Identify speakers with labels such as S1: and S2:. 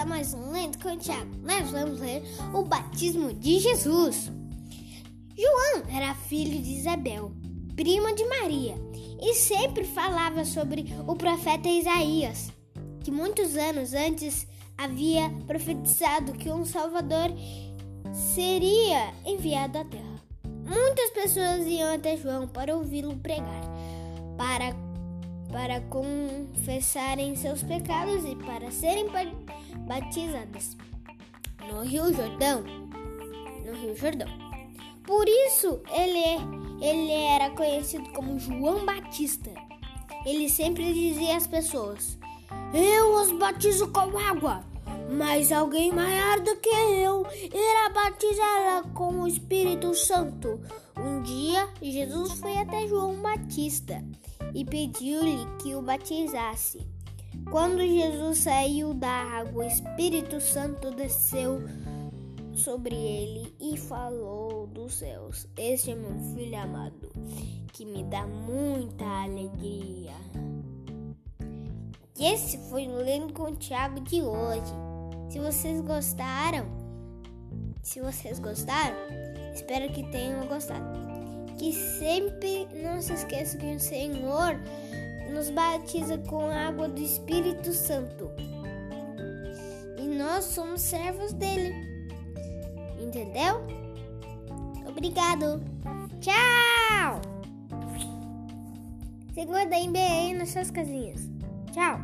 S1: a mais um Lendo com Tiago. Nós vamos ler o batismo de Jesus. João era filho de Isabel, prima de Maria, e sempre falava sobre o profeta Isaías, que muitos anos antes havia profetizado que um Salvador seria enviado à terra. Muitas pessoas iam até João para ouvi-lo pregar, para para confessarem seus pecados e para serem batizadas no Rio Jordão. No Rio Jordão. Por isso ele, ele era conhecido como João Batista. Ele sempre dizia às pessoas: Eu os batizo com água, mas alguém maior do que eu irá batizá-la com o Espírito Santo. Um dia, Jesus foi até João Batista e pediu-lhe que o batizasse. Quando Jesus saiu da água, o Espírito Santo desceu sobre ele e falou dos céus: Este é meu filho amado, que me dá muita alegria. E esse foi o Lendo com o Tiago de hoje. Se vocês gostaram, se vocês gostaram, espero que tenham gostado que sempre não se esqueça que o Senhor nos batiza com a água do Espírito Santo. E nós somos servos dele. Entendeu? Obrigado. Tchau! Se guardem bem aí nas suas casinhas. Tchau!